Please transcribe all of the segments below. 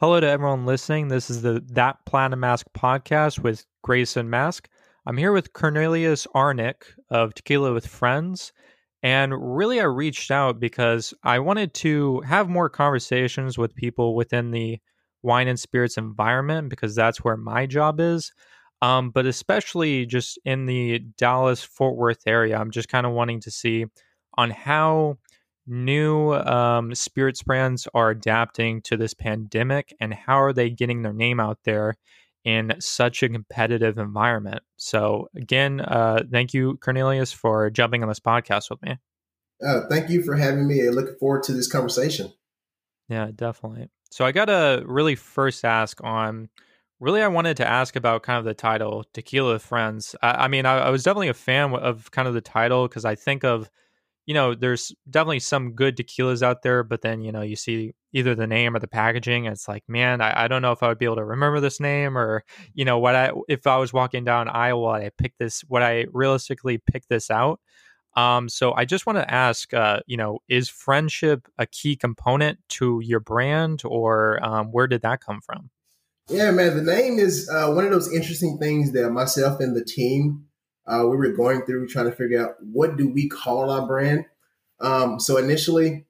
Hello to everyone listening. This is the That Platinum Mask podcast with Grayson Mask. I'm here with Curnelius Arnick of Tequila with Friends. And really, I reached out because I wanted to have more conversations with people within the wine and spirits environment because that's where my job is. Um, but especially just in the Dallas Fort Worth area, I'm just kind of wanting to see on how new um, spirits brands are adapting to this pandemic and how are they getting their name out there in such a competitive environment. So, again, uh, thank you, Curnelius, for jumping on this podcast with me. Uh, thank you for having me. And looking forward to this conversation. Yeah, definitely. So, I got to really first ask on really, I wanted to ask about kind of the title, Tequila Friends. I, I mean, I, I was definitely a fan of kind of the title because I think of you know, there's definitely some good tequilas out there, but then, you know, you see either the name or the packaging, it's like, man, I, I don't know if I would be able to remember this name or, you know, what I, if I was walking down aisle, I pick this, would I realistically pick this out? Um, so I just want to ask, uh, you know, is friendship a key component to your brand or um, where did that come from? Yeah, man, the name is uh, one of those interesting things that myself and the team uh, we were going through trying to figure out what do we call our brand. Um, so initially,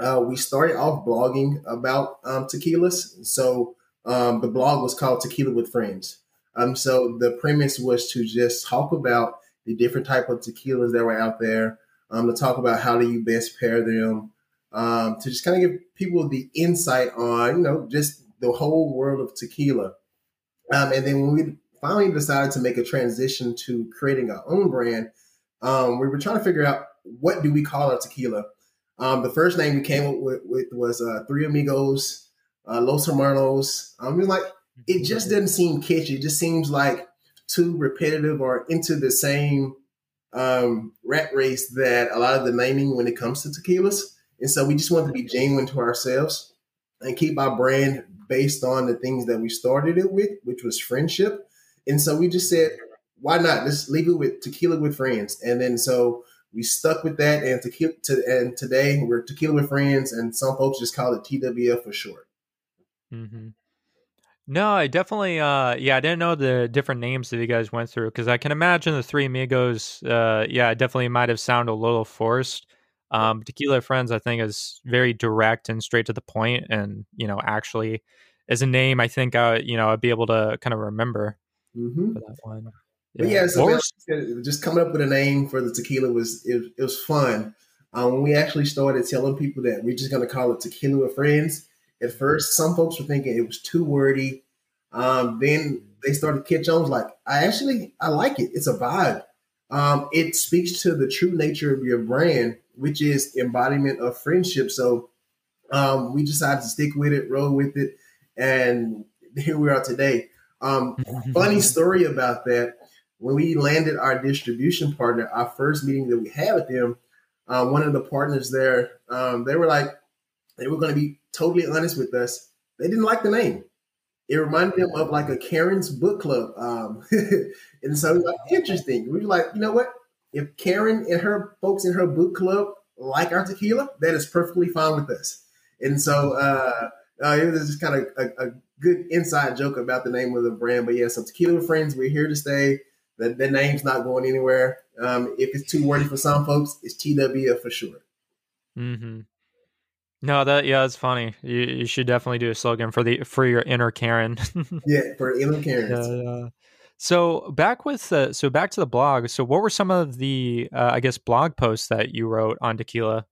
uh, we started off blogging about um, tequilas. So um, the blog was called Tequila with Friends. Um, so the premise was to just talk about the different type of tequilas that were out there, um, to talk about how do you best pair them, um, to just kind of give people the insight on, you know, just the whole world of tequila. And then when we finally decided to make a transition to creating our own brand, um, we were trying to figure out what do we call our tequila. Um, the first name we came up with, with was uh, Three Amigos, uh, Los Hermanos. Um, we like it just doesn't seem catchy. It just seems like too repetitive or into the same um, rat race that a lot of the naming when it comes to tequilas. And so we just wanted to be genuine to ourselves and keep our brand based on the things that we started it with, which was friendship and so we just said, why not? Let's leave it with tequila with friends. And then so we stuck with that and tequila to, and today we're tequila with friends and some folks just call it TWF for short. Mm-hmm. No, I definitely, uh, yeah, I didn't know the different names that you guys went through because I can imagine the three amigos, uh, yeah, definitely might have sounded a little forced. Um, Tequila Friends, I think, is very direct and straight to the point, and you know, actually, as a name, I think, uh, you know, I'd be able to kind of remember mm-hmm. for that one. Yeah, but yeah so was- just coming up with a name for the tequila was it, it was fun. Um, when we actually started telling people that we're just going to call it tequila with friends, at first some folks were thinking it was too wordy. Um, then they started catch on. Like I actually I like it. It's a vibe. Um, it speaks to the true nature of your brand, which is embodiment of friendship. So um, we decided to stick with it, roll with it, and here we are today. Um, funny story about that. When we landed our distribution partner, our first meeting that we had with them, uh, one of the partners there, um, they were like, they were going to be totally honest with us. They didn't like the name. It reminded them of like a Karen's book club. Um, and so like, interesting. We were like, you know what? If Karen and her folks in her book club like our tequila, that is perfectly fine with us. And so uh, uh, it was just kind of a, a, good inside joke about the name of the brand. But yeah, so Tequila with Friends, we're here to stay. The, the name's not going anywhere. Um, if it's too wordy for some folks, it's TWF for sure. Mm-hmm. No, that yeah, it's funny. You, you should definitely do a slogan for the for your inner Karen. yeah, for inner Karen. Yeah, yeah. So back with the so back to the blog. So what were some of the uh, I guess blog posts that you wrote on tequila?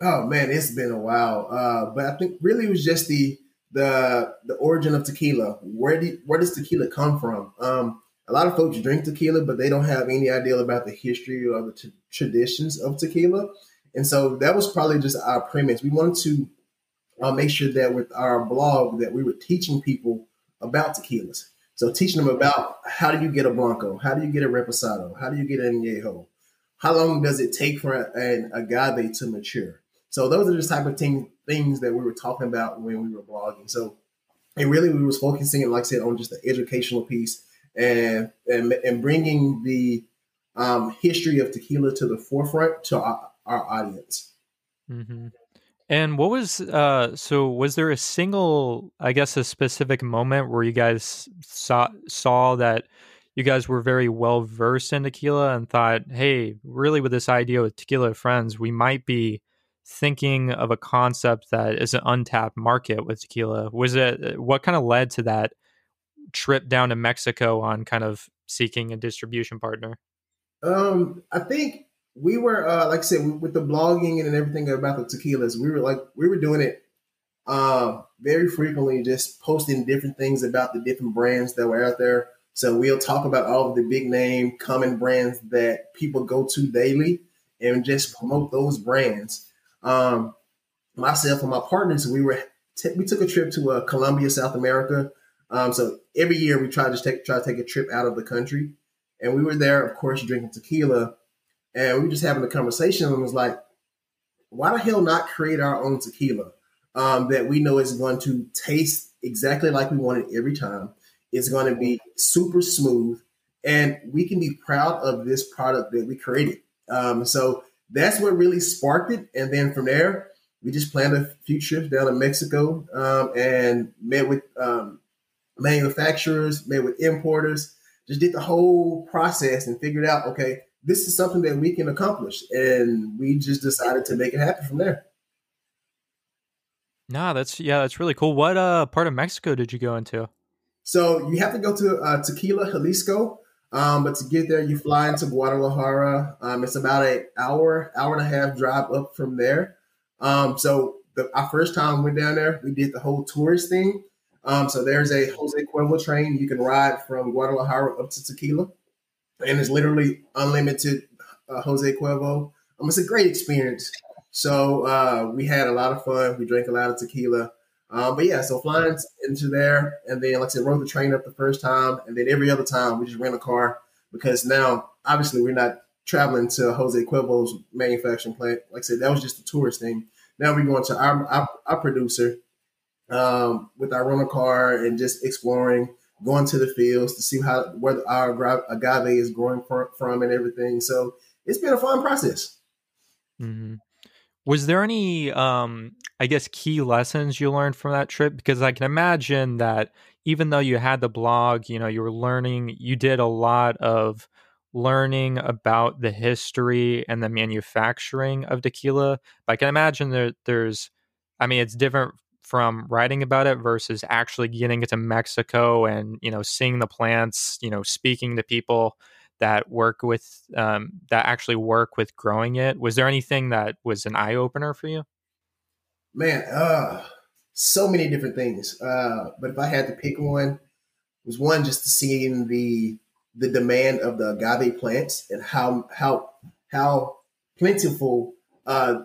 Oh man, it's been a while. Uh, but I think really it was just the the the origin of tequila. Where do where does tequila come from? Um, a lot of folks drink tequila, but they don't have any idea about the history or the t- traditions of tequila. And so that was probably just our premise. We wanted to uh, make sure that with our blog that we were teaching people about tequilas. So teaching them about how do you get a blanco, how do you get a reposado, how do you get an añejo, how long does it take for an agave to mature. So those are the type of thing, things that we were talking about when we were blogging. So and really we was focusing, like I said, on just the educational piece and and, and bringing the um, history of tequila to the forefront to our, our audience. Mm-hmm. And what was uh so was there a single I guess a specific moment where you guys saw saw that you guys were very well versed in tequila and thought, "Hey, really with this idea with tequila friends, we might be thinking of a concept that is an untapped market with tequila." Was it what kind of led to that trip down to Mexico on kind of seeking a distribution partner? Um, I think we were uh, like I said with the blogging and everything about the tequilas. We were like we were doing it uh, very frequently, just posting different things about the different brands that were out there. So we'll talk about all of the big name common brands that people go to daily, and just promote those brands. Um, myself and my partners, we were t- we took a trip to uh, Colombia, South America. Um, so every year we try to take try to take a trip out of the country, and we were there, of course, drinking tequila and we were just having a conversation and was like, why the hell not create our own tequila um, that we know is going to taste exactly like we want it every time. It's going to be super smooth, and we can be proud of this product that we created. Um, so that's what really sparked it. And then from there, we just planned a few trips down to Mexico um, and met with um, manufacturers, met with importers, just did the whole process and figured out, okay, this is something that we can accomplish. And we just decided to make it happen from there. Nah, that's yeah, that's really cool. What uh part of Mexico did you go into? So you have to go to uh, Tequila, Jalisco. Um, but to get there, you fly into Guadalajara. Um, it's about an hour, hour and a half drive up from there. Um, so the, our first time we went down there, we did the whole tourist thing. Um, so there's a Jose Cuervo train you can ride from Guadalajara up to Tequila and it's literally unlimited uh, Jose Cuervo. Um, it's a great experience. So uh, we had a lot of fun. We drank a lot of tequila. Um, but yeah, so flying into there, and then like I said, rode the train up the first time, and then every other time we just rent a car because now obviously we're not traveling to Jose Cuervo's manufacturing plant. Like I said, that was just a tourist thing. Now we're going to our our, our producer um, with our rental car and just exploring going to the fields to see how where our agave is growing from and everything. So it's been a fun process. Mm-hmm. Was there any, um, I guess, key lessons you learned from that trip? Because I can imagine that even though you had the blog, you know, you were learning, you did a lot of learning about the history and the manufacturing of tequila. But I can imagine that there's, I mean, it's different from writing about it versus actually getting it to Mexico and you know seeing the plants, you know speaking to people that work with um, that actually work with growing it. Was there anything that was an eye opener for you? Man, uh, so many different things. Uh, but if I had to pick one, was one just seeing the the demand of the agave plants and how how how plentiful uh,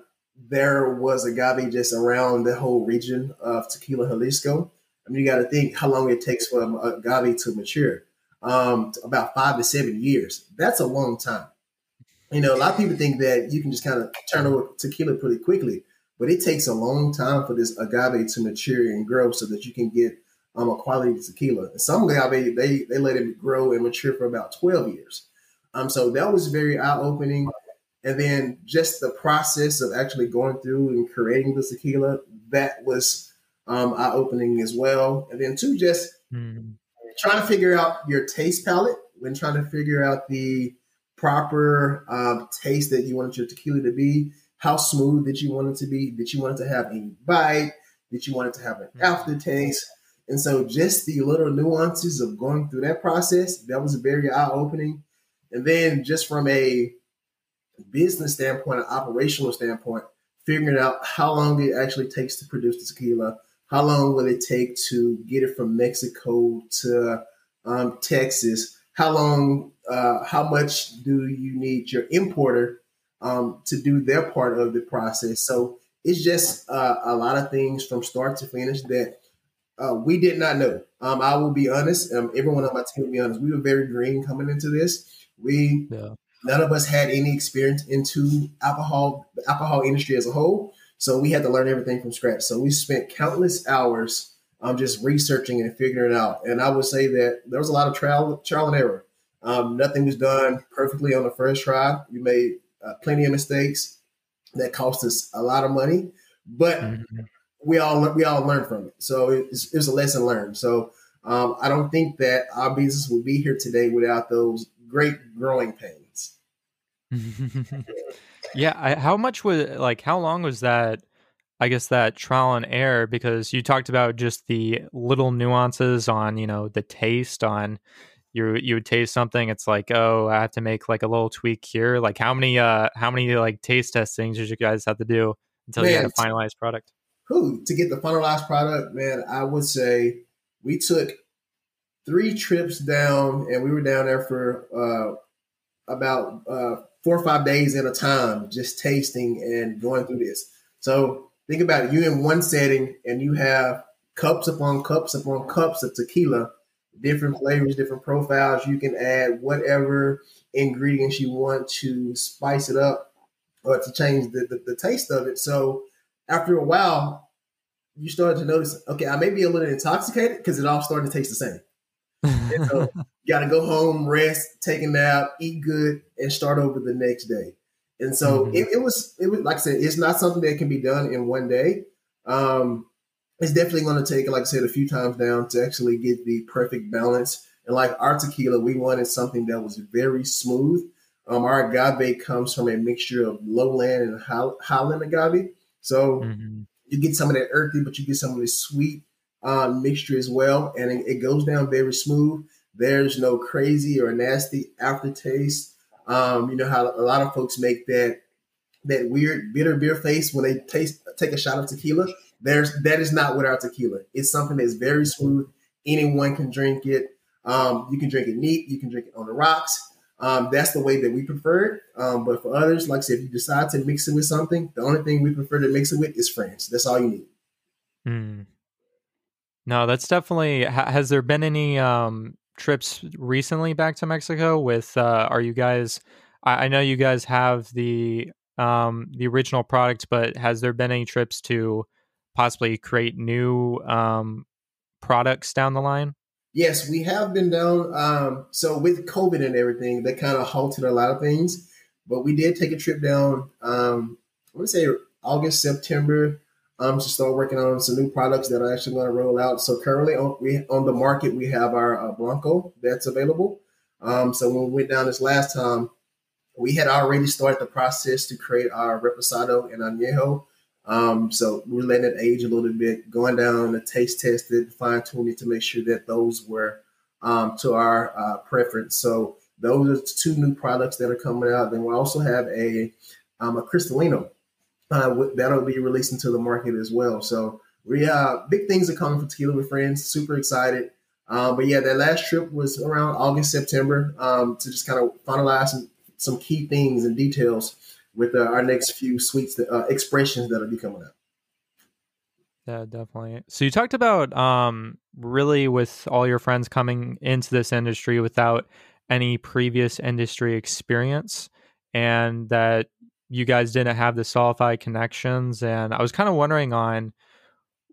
there was agave just around the whole region of Tequila, Jalisco. I mean, you got to think how long it takes for agave to mature. Um, about five to seven years. That's a long time. You know, a lot of people think that you can just kind of turn over tequila pretty quickly, but it takes a long time for this agave to mature and grow so that you can get um, a quality tequila. Some agave they they let it grow and mature for about twelve years. Um, so that was very eye opening. And then just the process of actually going through and creating the tequila, that was um, eye opening as well. And then two, just mm. Trying to figure out your taste palate when trying to figure out the proper um, taste that you wanted your tequila to be. How smooth did you want it to be? Did you want it to have any bite? Did you want it to have an mm. aftertaste? And so just the little nuances of going through that process, that was very eye opening. And then just from a business standpoint, an operational standpoint, figuring out how long it actually takes to produce the tequila, how long will it take to get it from Mexico to um, Texas, how long, uh, how much do you need your importer um, to do their part of the process? So it's just uh, a lot of things from start to finish that uh, we did not know. Um, I will be honest. Um, everyone on my team will be honest. We were very green coming into this. We yeah. None of us had any experience into alcohol, the alcohol industry as a whole. So we had to learn everything from scratch. So we spent countless hours um, just researching and figuring it out. And I would say that there was a lot of trial, trial and error. Um, nothing was done perfectly on the first try. We made uh, plenty of mistakes that cost us a lot of money. but mm-hmm. we all we all learn from it. So it's, it was a lesson learned. So um, I don't think that our business would be here today without those great growing pains. yeah, I, how much was like how long was that? I guess that trial and error because you talked about just the little nuances on you know the taste on you you would taste something it's like oh i have to make like a little tweak here like how many uh how many like taste testings did you guys have to do until man, you had a finalized product who to get the finalized product man i would say we took three trips down and we were down there for uh about uh four or five days at a time just tasting and going through this so think about it you in one setting and you have cups upon cups upon cups of tequila different flavors, different profiles. You can add whatever ingredients you want to spice it up or to change the, the, the taste of it. So after a while, you start to notice, okay, I may be a little intoxicated because it all started to taste the same. So you got to go home, rest, take a nap, eat good, and start over the next day. And so mm-hmm. it, it, was, it was like I said, it's not something that can be done in one day. Um, it's definitely going to take, like I said, a few times down to actually get the perfect balance. And like our tequila, we wanted something that was very smooth. Um, our agave comes from a mixture of lowland and highland agave. So mm-hmm. you get some of that earthy, but you get some of the sweet uh, mixture as well. And it, it, goes down very smooth. There's no crazy or nasty aftertaste. Um, you know how a lot of folks make that that weird bitter beer face when they taste take a shot of tequila. There's that is not with our tequila. It's something that's very smooth. Anyone can drink it. Um, you can drink it neat. You can drink it on the rocks. Um, that's the way that we prefer it. Um, but for others, like I said, if you decide to mix it with something, the only thing we prefer to mix it with is friends. That's all you need. Mm. No, that's definitely. Has there been any um, trips recently back to Mexico? With uh, are you guys? I, I know you guys have the um, the original product, but has there been any trips to possibly create new um, products down the line? Yes, we have been down. Um, so with COVID and everything, that kind of halted a lot of things. But we did take a trip down. Um, I want to say August, September, um, to start working on some new products that are actually going to roll out. So currently on we on the market, we have our uh, Blanco that's available. Um, so when we went down this last time, we had already started the process to create our Reposado and Añejo. Um, so we're letting it age a little bit, going down the taste test, tested, fine tuning to make sure that those were um, to our uh, preference. So those are two new products that are coming out. Then we also have a um, a Cristalino uh, that'll be released into the market as well. So we uh, big things are coming for Tequila with Friends. Super excited. Um, but yeah, that last trip was around August, September um, to just kind of finalize some, some key things and details with uh, our next few suites, that, uh, expressions that'll be coming up. Yeah, definitely. So you talked about um, really with all your friends coming into this industry without any previous industry experience, and that you guys didn't have the Solify connections. And I was kind of wondering on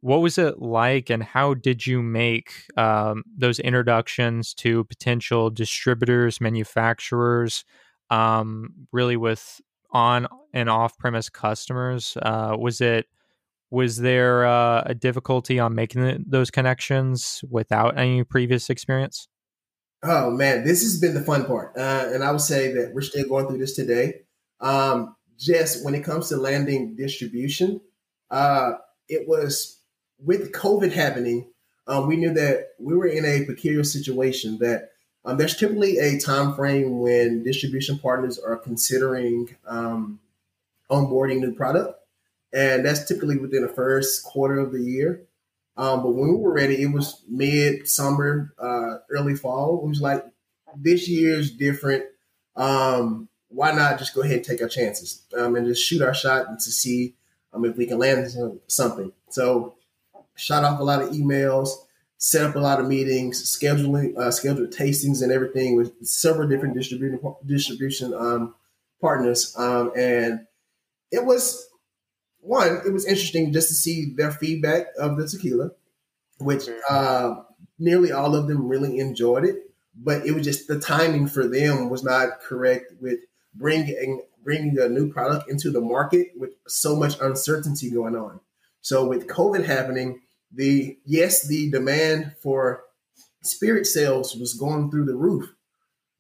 what was it like, and how did you make um, those introductions to potential distributors, manufacturers, um, really with on and off premise customers? Uh, was it was there uh, a difficulty on making those connections without any previous experience? Oh man, this has been the fun part, uh, and I would say that we're still going through this today. Um, just when it comes to landing distribution, uh, it was with COVID happening. Um, we knew that we were in a peculiar situation that um, there's typically a time frame when distribution partners are considering um, onboarding new product, and that's typically within the first quarter of the year. Um, but when we were ready, it was mid summer, uh, early fall. It was like this year's different. Um, why not just go ahead and take our chances um, and just shoot our shot and to see um, if we can land something. So, shot off a lot of emails set up a lot of meetings, scheduling, uh, scheduled tastings and everything with several different distribution distribution um, partners. Um, and it was one, it was interesting just to see their feedback of the tequila, which uh, nearly all of them really enjoyed it. But it was just the timing for them was not correct with bringing bringing a new product into the market with so much uncertainty going on. So with COVID happening, the yes, the demand for spirit sales was going through the roof,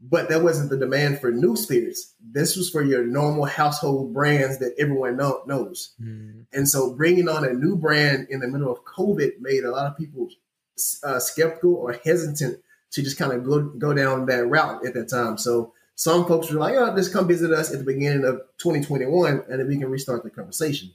but that wasn't the demand for new spirits. This was for your normal household brands that everyone know, knows. Mm. And so bringing on a new brand in the middle of COVID made a lot of people uh, skeptical or hesitant to just kind of go go down that route at that time. So some folks were like, "Oh, just come visit us at the beginning of 2021, and then we can restart the conversation."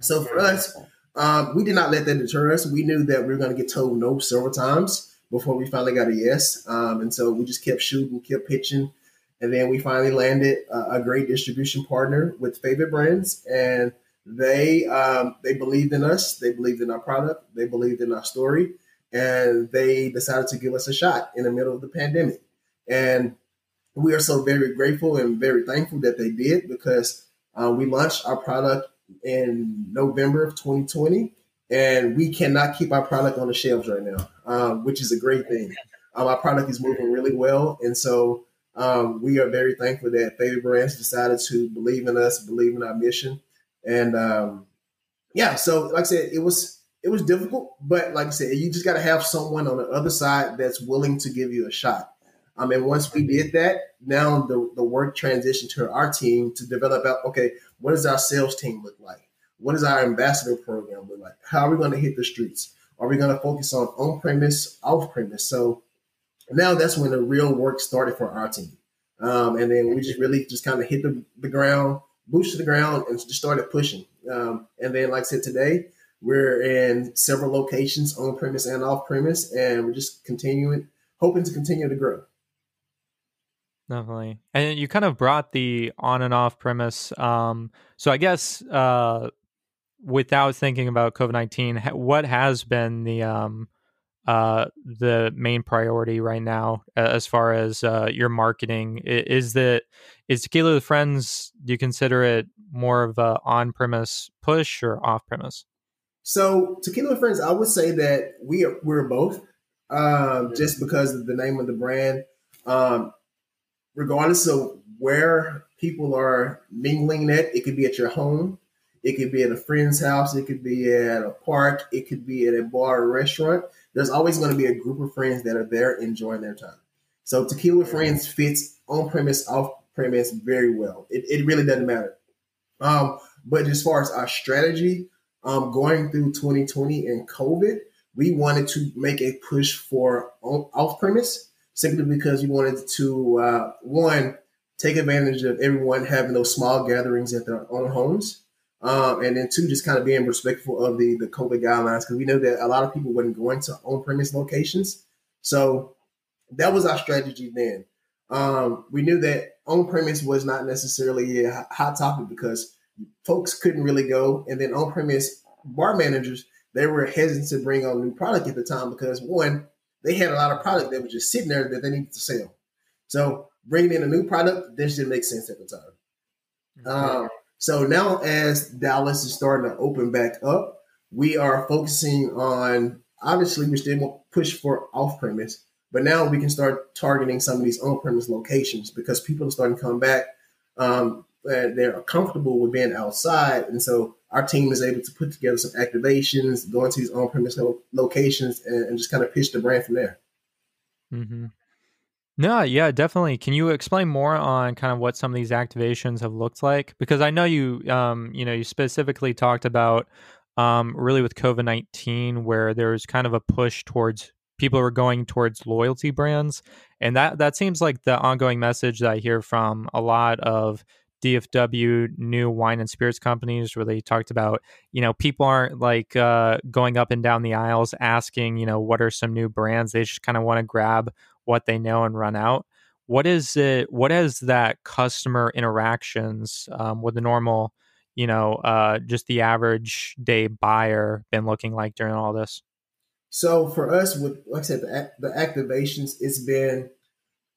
So for us, um, we did not let that deter us. We knew that we were going to get told no several times before we finally got a yes, um, and so we just kept shooting, kept pitching, and then we finally landed a, a great distribution partner with Favorite Brands, and they um, they believed in us, they believed in our product, they believed in our story, and they decided to give us a shot in the middle of the pandemic. And we are so very grateful and very thankful that they did because uh, we launched our product in November of 2020, and we cannot keep our product on the shelves right now, um, which is a great thing. Um, our product is moving really well, and so um, we are very thankful that Favorite Brands decided to believe in us, believe in our mission, and um, yeah. So, like I said, it was it was difficult, but like I said, you just got to have someone on the other side that's willing to give you a shot. Um, and once we did that, now the, the work transitioned to our team to develop out, okay, what does our sales team look like? What does our ambassador program look like? How are we going to hit the streets? Are we going to focus on on premise, off premise? So now that's when the real work started for our team. Um, and then we just really just kind of hit the, the ground, boosted the ground, and just started pushing. Um, and then, like I said, today, we're in several locations on premise and off premise, and we're just continuing, hoping to continue to grow. Definitely. And you kind of brought the on and off premise. Um, so I guess uh, without thinking about COVID 19, what has been the um, uh, the main priority right now as far as uh, your marketing? Is that is Tequila with Friends? Do you consider it more of a on premise push or off premise? So Tequila with Friends, I would say that we are we're both, um, just because of the name of the brand. Um, regardless of where people are mingling at, it could be at your home, it could be at a friend's house, it could be at a park, it could be at a bar or restaurant. There's always going to be a group of friends that are there enjoying their time. So Tequila Friends fits on premise, off premise very well. It, it really doesn't matter. Um, but as far as our strategy, um, going through 2020 and COVID, we wanted to make a push for off premise simply because we wanted to uh, one take advantage of everyone having those small gatherings at their own homes, um, and then two just kind of being respectful of the the COVID guidelines because we know that a lot of people weren't going to on premise locations, so that was our strategy then. Um, we knew that on premise was not necessarily a hot topic because folks couldn't really go, and then on premise bar managers they were hesitant to bring on new product at the time because one they had a lot of product that was just sitting there that they needed to sell. So bringing in a new product, this didn't make sense at the time. Mm-hmm. Um, so now, as Dallas is starting to open back up, we are focusing on obviously we still push for off premise, but now we can start targeting some of these on premise locations because people are starting to come back. Um, they're comfortable with being outside, and so our team is able to put together some activations, go into these on premise locations, and, and, just kind of pitch the brand from there. Mm-hmm. No, yeah, definitely. Can you explain more on kind of what some of these activations have looked like? Because I know you, um, you know, you specifically talked about um, really with COVID nineteen, where there's kind of a push towards people are going towards loyalty brands, and that that seems like the ongoing message that I hear from a lot of DFW new wine and spirits companies where they talked about, you know, people aren't like uh, going up and down the aisles asking, you know, what are some new brands. They just kind of want to grab what they know and run out. What is it? What has that customer interactions um, with the normal, you know, uh, just the average day buyer been looking like during all this? So for us, with like I said, the, the activations, it's been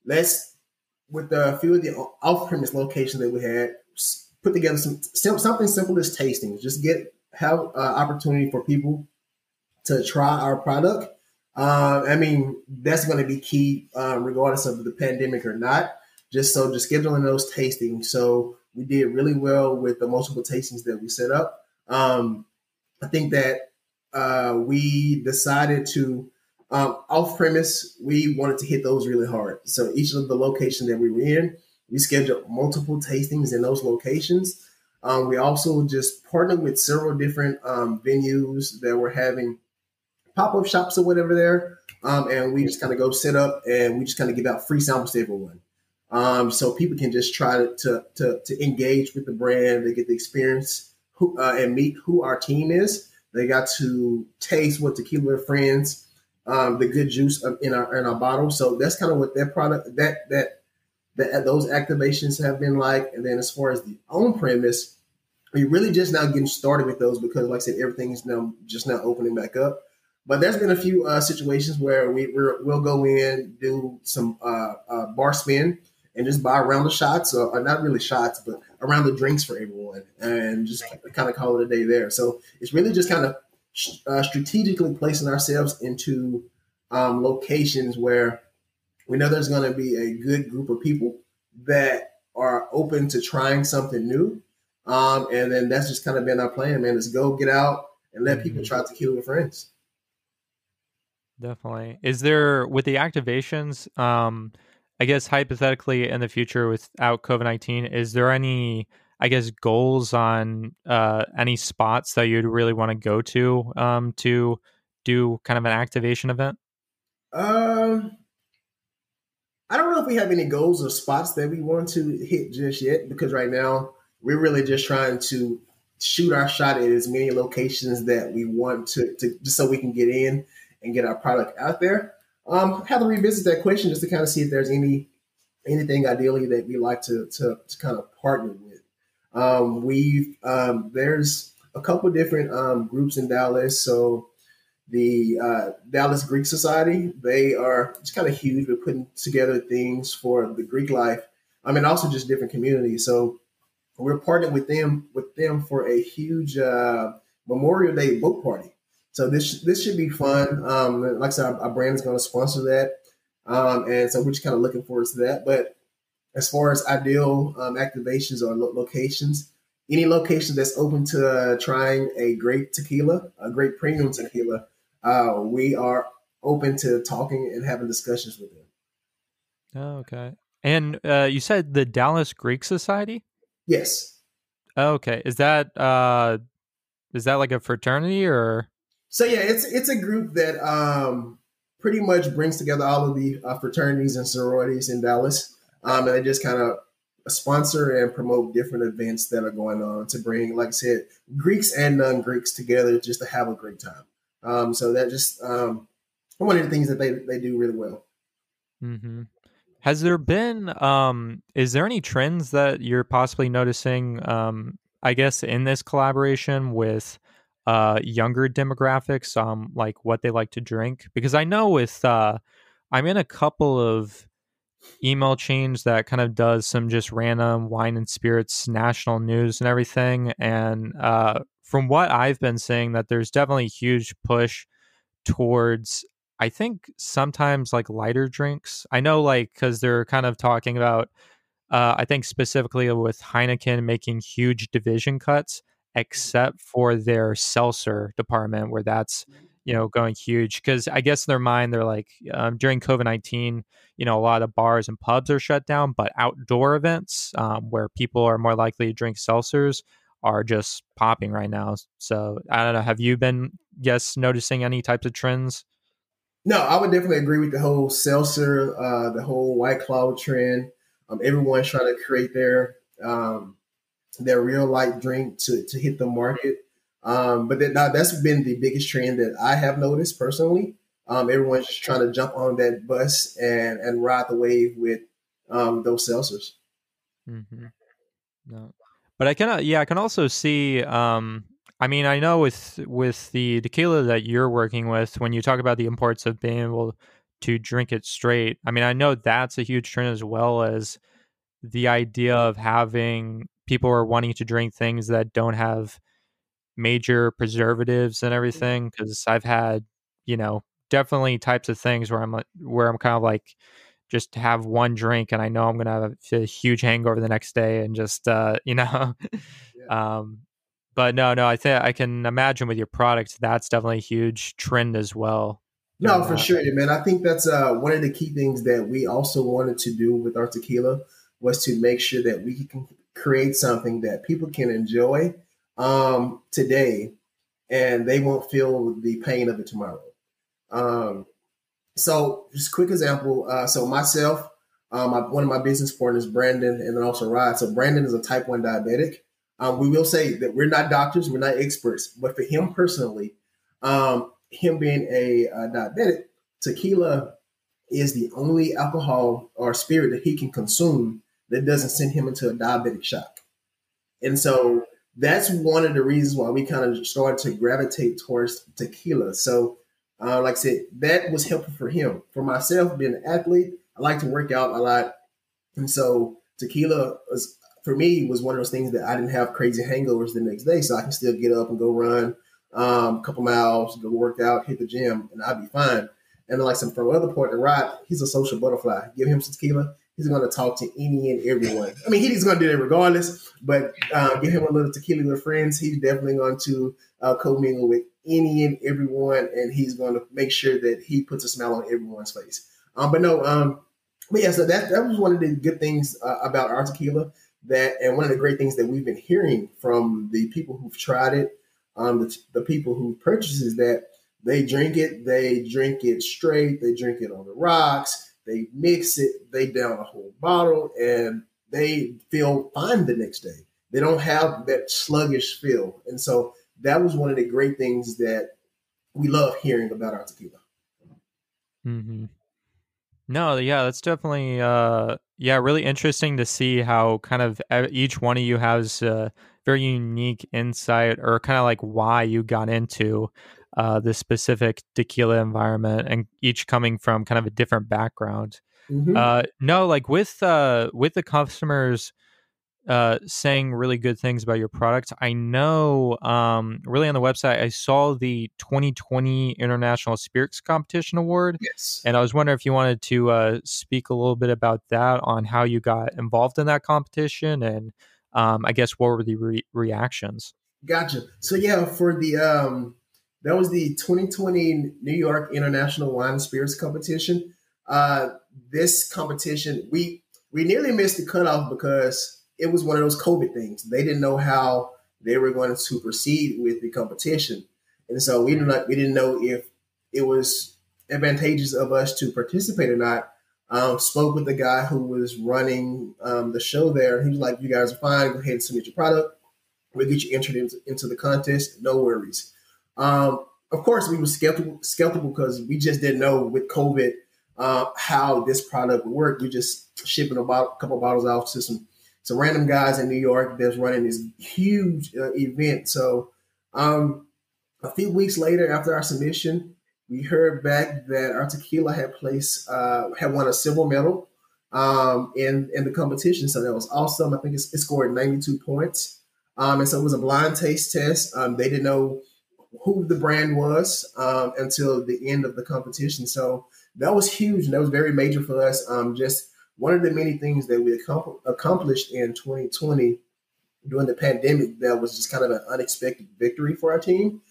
let's with a few of the off-premise locations that we had, put together some something simple as tastings. Just get have uh, opportunity for people to try our product. Uh, I mean, that's going to be key, uh, regardless of the pandemic or not. Just so, just scheduling those tastings. So we did really well with the multiple tastings that we set up. Um, I think that uh, we decided to um, off premise. We wanted to hit those really hard. So each of the location that we were in, we scheduled multiple tastings in those locations. Um, we also just partnered with several different um, venues that were having pop up shops or whatever there. Um, and we just kind of go set up and we just kind of give out free samples to everyone. Um, so people can just try to, to, to, to, engage with the brand. They get the experience who, uh, and meet who our team is. They got to taste what Tequila Friends, um, the good juice in our in our bottle. So that's kind of what that product that that that those activations have been like. And then as far as the on premise, we're really just now getting started with those because, like I said, everything is now just now opening back up. But there's been a few uh, situations where we we will go in, do some uh, uh, bar spin, and just buy around the shots, or, or, not really shots, but around the drinks for everyone, and just kind of call it a day there. So it's really just kind of uh, strategically placing ourselves into um, locations where we know there's going to be a good group of people that are open to trying something new. Um, and then that's just kind of been our plan, man. Let's go get out and let people mm-hmm. try tequila with friends. Definitely. Is there with the activations? Um, I guess hypothetically in the future without COVID nineteen, is there any I guess goals on uh, any spots that you'd really want to go to um, to do kind of an activation event? Um, I don't know if we have any goals or spots that we want to hit just yet because right now we're really just trying to shoot our shot at as many locations that we want to, to just so we can get in and get our product out there. Um, have to revisit that question just to kind of see if there's any anything ideally that we like to to, to kind of partner with. Um, we've um, there's a couple different um, groups in Dallas. So the uh, Dallas Greek Society, they are it's kind of huge. We're putting together things for the Greek life. I mean, also just different communities. So we're partnering with them with them for a huge uh, Memorial Day boat party. So this this should be fun. Um, like I said, our, our brand is going to sponsor that, um, and so we're just kind of looking forward to that. But as far as ideal um, activations or lo- locations, any location that's open to uh, trying a great tequila, a great premium tequila, uh, we are open to talking and having discussions with them. Oh, okay. And uh, you said the Dallas Greek Society? Yes. okay. Is that uh, is that like a fraternity or? So yeah, it's it's a group that um, pretty much brings together all of the uh, fraternities and sororities in Dallas, um, and they just kind of sponsor and promote different events that are going on to bring, like I said, Greeks and non-Greeks together just to have a great time. Um, so that just um, one of the things that they they do really well. Mm-hmm. Has there been? Um, is there any trends that you're possibly noticing? Um, I guess in this collaboration with uh, younger demographics, um, like what they like to drink, because I know with uh, I'm in a couple of email chains that kind of does some just random wine and spirits national news and everything, and uh, from what I've been seeing, that there's definitely a huge push towards I think sometimes like lighter drinks. I know like because they're kind of talking about uh, I think specifically with Heineken making huge division cuts, except for their seltzer department, where that's you know going huge. Because I guess in their mind, they're like um, during COVID nineteen, you know, a lot of bars and pubs are shut down, but outdoor events um, where people are more likely to drink seltzers are just popping right now. So I don't know. Have you been, yes, noticing any types of trends? No, I would definitely agree with the whole seltzer, uh, the whole White Claw trend. Um, everyone's trying to create their um, their real light drink to to hit the market. Um, but that, that's been the biggest trend that I have noticed personally. Um, everyone's just trying to jump on that bus and and ride the wave with um, those seltzers. Mm-hmm. No, but I can, yeah, I can also see. Um, I mean, I know with with the tequila that you're working with, when you talk about the imports of being able to drink it straight, I mean, I know that's a huge trend as well as the idea of having people are wanting to drink things that don't have major preservatives and everything. Because I've had, you know, definitely types of things where I'm where I'm kind of like just have one drink and I know I'm going to have a, huge hangover the next day and just, uh, you know, yeah. um, but no, no, I think I can imagine with your products, that's definitely a huge trend as well. No, for sure, man. I think that's uh, one of the key things that we also wanted to do with our tequila was to make sure that we can create something that people can enjoy um, today, and they won't feel the pain of it tomorrow. Um, so, just quick example. Uh, so, myself, um, one of my business partners, Brandon, and then also Rod. So, Brandon is a type one diabetic. Um, we will say that we're not doctors, we're not experts, but for him personally, um, him being a, a diabetic, tequila is the only alcohol or spirit that he can consume that doesn't send him into a diabetic shock. And so that's one of the reasons why we kind of started to gravitate towards tequila. So, uh, like I said, that was helpful for him. For myself, being an athlete, I like to work out a lot. And so tequila was, for me, was one of those things that I didn't have crazy hangovers the next day. So I can still get up and go run um, a couple miles, go work out, hit the gym, and I'd be fine. And like some from other point, Rod, he's a social butterfly. Give him some tequila, he's going to talk to any and everyone. I mean, he's going to do that regardless, but uh, give him a little tequila with friends. He's definitely going to uh, commingle with any and everyone, and he's going to make sure that he puts a smile on everyone's face. Um, but no, um, but yeah, so that that was one of the good things uh, about our tequila. That and one of the great things that we've been hearing from the people who've tried it, um, the, the people who purchases that they drink it, they drink it straight, they drink it on the rocks they mix it, they down a whole bottle, and they feel fine the next day. They don't have that sluggish feel. And so that was one of the great things that we love hearing about our tequila. Mm-hmm. No, yeah, that's definitely uh yeah, really interesting to see how kind of each one of you has a very unique insight or kind of like why you got into uh, the specific tequila environment and each coming from kind of a different background. Mm-hmm. Uh, no, like with uh, with the customers uh, saying really good things about your product. I know um, really on the website, I saw the 2020 International Spirits Competition Award. Yes. And I was wondering if you wanted to uh, speak a little bit about that on how you got involved in that competition and um, I guess what were the re- reactions? Gotcha. So, yeah, for the um, that was the 2020 New York International Wine and Spirits Competition. Uh, this competition, we we nearly missed the cutoff because it was one of those COVID things. They didn't know how they were going to proceed with the competition, and so we didn't we didn't know if it was advantageous of us to participate or not. Um, spoke with the guy who was running um, the show there. He was like, "You guys are fine. Go ahead and submit your product. We'll get you entered into, into the contest. No worries." Um, of course, we were skeptical skeptical because we just didn't know with COVID uh, how this product would work. We just shipping a couple bottles out to some some random guys in New York that's running this huge uh, event. So um, a few weeks later, after our submission, we heard back that our tequila had placed uh, had won a silver medal um, in in the competition. So that was awesome. I think it, it scored 92 points. Um, and so it was a blind taste test. Um, they didn't know who the brand was um, until the end of the competition. So that was huge and that was very major for us. Um, just one of the many things that we accomplished in 2020 during the pandemic that was just kind of an unexpected victory for our team.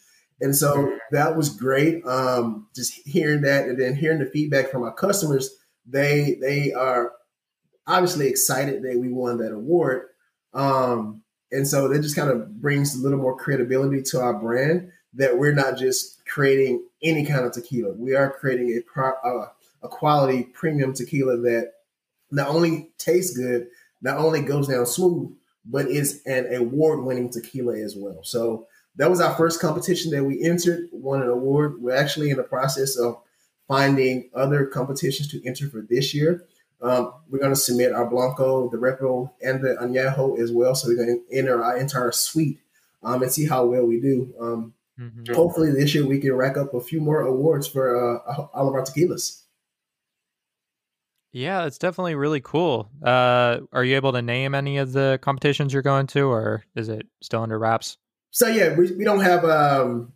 And so that was great. Um, just hearing that and then hearing the feedback from our customers, they they are obviously excited that we won that award. Um, and so that just kind of brings a little more credibility to our brand that we're not just creating any kind of tequila. We are creating a pro, uh, a quality premium tequila that not only tastes good, not only goes down smooth, but is an award-winning tequila as well. So that was our first competition that we entered, won an award. We're actually in the process of finding other competitions to enter for this year. Um, we're going to submit our Blanco, the Repo, and the Añejo as well. So we're going to enter our entire suite um, and see how well we do. Um, Mm-hmm. Hopefully, this year we can rack up a few more awards for uh, all of our tequilas. Yeah, it's definitely really cool. Uh, are you able to name any of the competitions you're going to, or is it still under wraps? So yeah, we, we don't have um,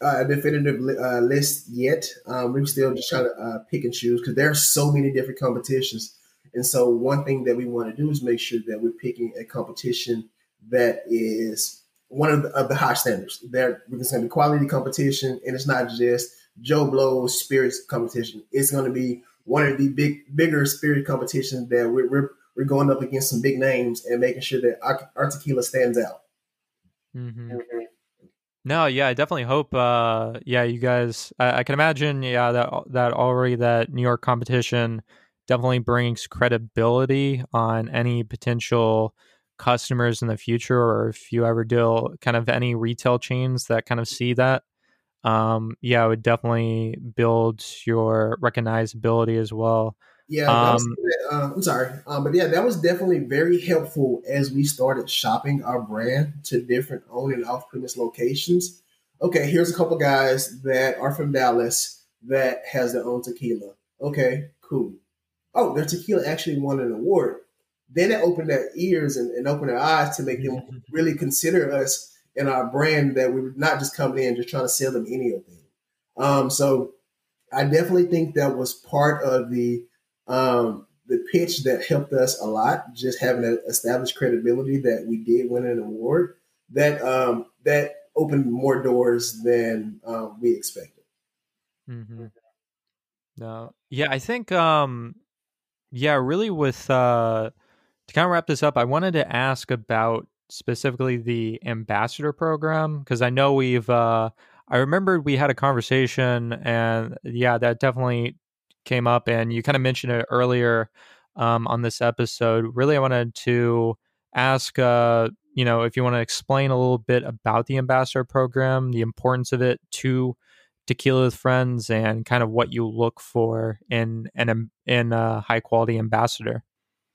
a definitive uh, list yet. Um, we're still just trying to uh, pick and choose because there are so many different competitions. And so, one thing that we want to do is make sure that we're picking a competition that is one of the, of the high standards. There, it's going to be quality competition, and it's not just Joe Blow spirits competition. It's going to be one of the big, bigger spirit competitions that we're, we're, we're going up against some big names and making sure that our, our tequila stands out. Mm-hmm. Mm-hmm. No, yeah, I definitely hope. Uh, yeah, you guys. I, I, can imagine. Yeah, that that already that New York competition definitely brings credibility on any potential customers in the future, or if you ever deal kind of any retail chains that kind of see that. Um, yeah, it would definitely build your recognizability as well. Yeah, um, was, uh, I'm sorry, um, but yeah, that was definitely very helpful as we started shopping our brand to different own and off premise locations. Okay, here's a couple guys that are from Dallas that has their own tequila. Okay, cool. Oh, their tequila actually won an award. Then it opened their ears and, and opened their eyes to make them really consider us and our brand that we were not just coming in just trying to sell them anything. Um, so I definitely think that was part of the um, the pitch that helped us a lot, just having an established credibility that we did win an award that um, that opened more doors than um, we expected. Mm-hmm. No, yeah, I think, um, yeah, really with uh, to kind of wrap this up, I wanted to ask about specifically the ambassador program because I know we've. Uh, I remember we had a conversation, and yeah, that definitely came up, and you kind of mentioned it earlier um, on this episode. Really, I wanted to ask, uh, you know, if you want to explain a little bit about the ambassador program, the importance of it to Tequila with Friends, and kind of what you look for in an in a high quality ambassador.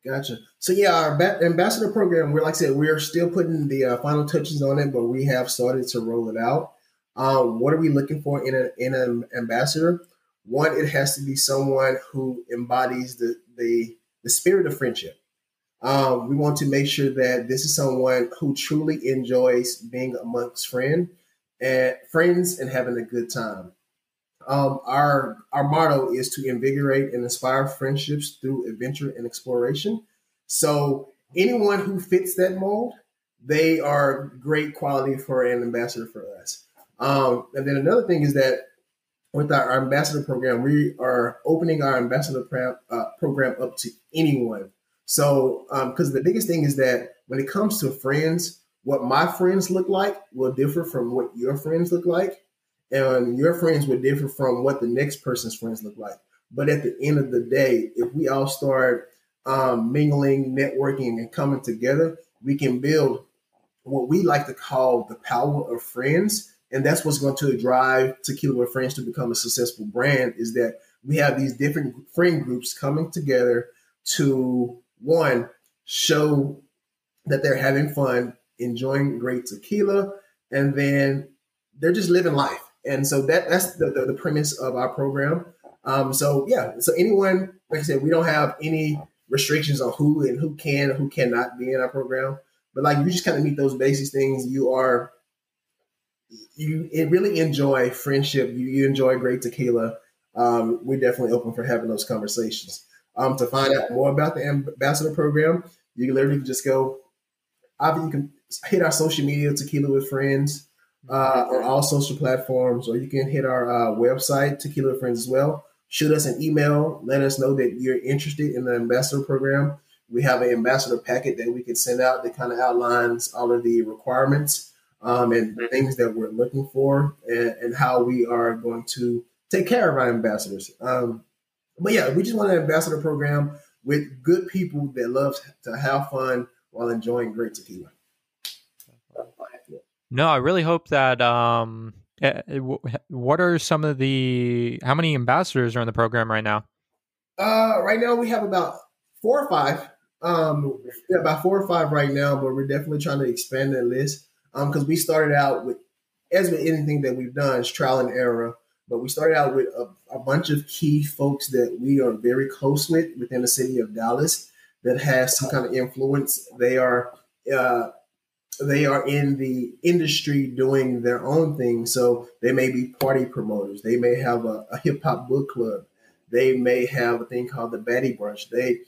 Gotcha. So yeah, our ambassador program. We're like I said, we're still putting the uh, final touches on it, but we have started to roll it out. Um, what are we looking for in, a, in an ambassador? One, it has to be someone who embodies the the, the spirit of friendship. Um, we want to make sure that this is someone who truly enjoys being amongst friend and friends and having a good time. Um, our our motto is to invigorate and inspire friendships through adventure and exploration. So anyone who fits that mold, they are great quality for an ambassador for us. Um, and then another thing is that with our, our ambassador program, we are opening our ambassador uh, program up to anyone. So, because um, the biggest thing is that when it comes to friends, what my friends look like will differ from what your friends look like, and your friends will differ from what the next person's friends look like. But at the end of the day, if we all start um, mingling, networking, and coming together, we can build what we like to call the power of friends and that's what's going to drive Tequila with Friends to become a successful brand is that we have these different friend groups coming together to one show that they're having fun, enjoying great tequila, and then they're just living life. And so that that's the, the, the premise of our program. Um, so yeah, so anyone, like I said, we don't have any restrictions on who and who can who cannot be in our program. But like you just kind of meet those basic things. You are you really enjoy friendship, you, you enjoy great tequila, um, we're definitely open for having those conversations. Um, to find out more about the ambassador program, you can literally just go. Either you can hit our social media, Tequila with Friends, uh, on all social platforms, or you can hit our uh, website, Tequila Friends, as well. Shoot us an email. Let us know that you're interested in the ambassador program. We have an ambassador packet that we can send out that kind of outlines all of the requirements um, and things that we're looking for and, and, how we are going to take care of our ambassadors. Um, but yeah, we just want an ambassador program with good people that love to have fun while enjoying great tequila. No, I really hope that. Um, eh, eh, what are some of the? How many ambassadors are in the program right now? Uh, right now we have about four or five. Um, yeah, about four or five right now, but we're definitely trying to expand that list because um, we started out with, as with anything that we've done, it's trial and error. But we started out with a, a, bunch of key folks that we are very close with within the city of Dallas that has some kind of influence. They are uh, they are in the industry doing their own thing. So they may be party promoters. They may have a, a hip hop book club. They may have a thing called the Batty Brunch. They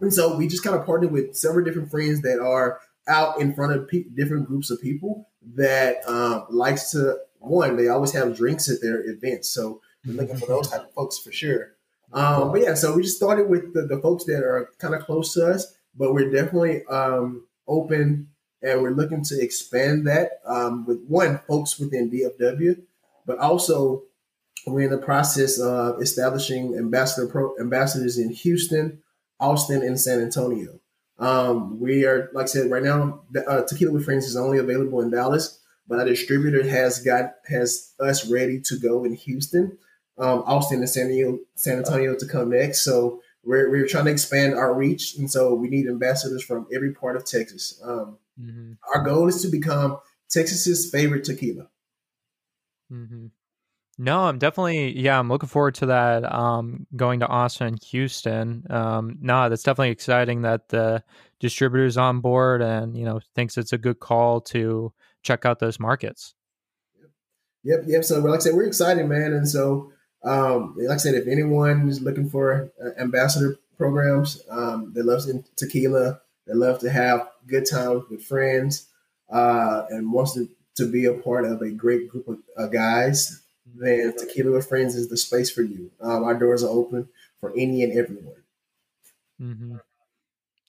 and so we just kind of partnered with several different friends that are out in front of pe- different groups of people that um, likes to one. They always have drinks at their events, so we're looking for those type of folks for sure. Um, but yeah, so we just started with the, the folks that are kind of close to us, but we're definitely um, open and we're looking to expand that um, with one folks within DFW, but also we're in the process of establishing ambassador pro, ambassadors in Houston, Austin, and San Antonio. Um, we are, like I said, right now, uh, Tequila with Friends is only available in Dallas, but our distributor has got has us ready to go in Houston, um, Austin, and San Antonio, San Antonio to come next. So we're, we're trying to expand our reach, and so we need ambassadors from every part of Texas. Um, mm-hmm. Our goal is to become Texas's favorite tequila. Mm-hmm. No, I'm definitely yeah. I'm looking forward to that. Um, going to Austin and Houston. Um, no, that's definitely exciting that the distributor's on board and you know thinks it's a good call to check out those markets. Yep, yep. So, like I said, we're excited, man. And so, um, like I said, if anyone is looking for uh, ambassador programs, um, they love tequila. They love to have good times with friends, uh, and wants to, to be a part of a great group of uh, guys then Tequila with Friends is the space for you. Um, our doors are open for any and everyone. Mm-hmm.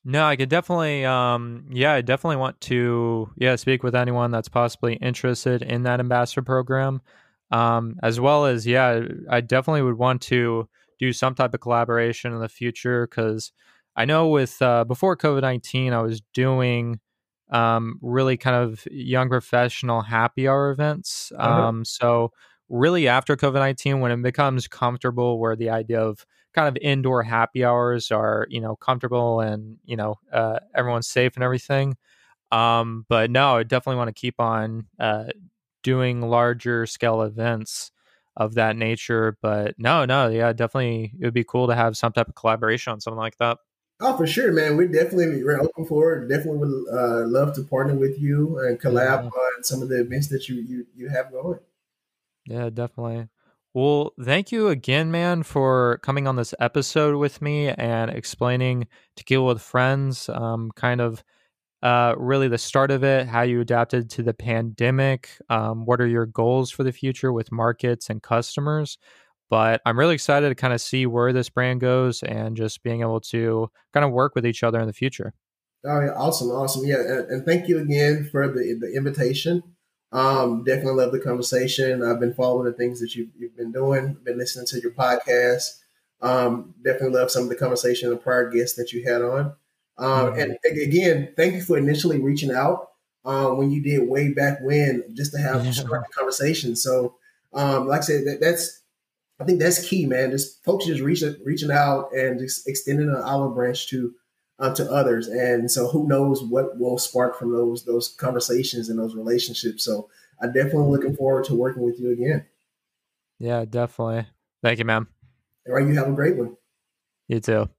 No, I could definitely, um, yeah, I definitely want to, yeah, speak with anyone that's possibly interested in that ambassador program, um, as well as, yeah, I definitely would want to do some type of collaboration in the future because I know with uh, before COVID nineteen, I was doing um, really kind of young professional happy hour events. Uh-huh. Um, uh-huh. So really after COVID 19, when it becomes comfortable, where the idea of kind of indoor happy hours are, you know, comfortable and, you know, uh, everyone's safe and everything. Um, but no, I definitely want to keep on uh, doing larger scale events of that nature. But no, no, yeah, definitely it would be cool to have some type of collaboration on something like that. Oh, for sure, man. We're definitely we're open for it. Definitely would uh, love to partner with you and collab yeah. on some of the events that you you you have going. Yeah, definitely. Well, thank you again, man, for coming on this episode with me and explaining Tequila with Friends, um, kind of uh, really the start of it, how you adapted to the pandemic, um, what are your goals for the future with markets and customers. But I'm really excited to kind of see where this brand goes and just being able to kind of work with each other in the future. Oh, yeah, awesome, awesome. Yeah, and, and thank you again for the, the invitation. Um, definitely love the conversation. I've been following the things that you've, you've been doing, been listening to your podcast. Um, definitely love some of the conversation of prior guests that you had on. Um, mm-hmm. And again, thank you for initially reaching out um, when you did way back when, just to have yeah. conversation. So, um, like I said, that, that's I think that's key, man. Just folks just reaching reaching out and just extending an olive branch to uh, to others. And so who knows what will spark from those those conversations and those relationships. So I definitely looking forward to working with you again. Yeah, definitely. Thank you, ma'am. All right, you have a great one. You too.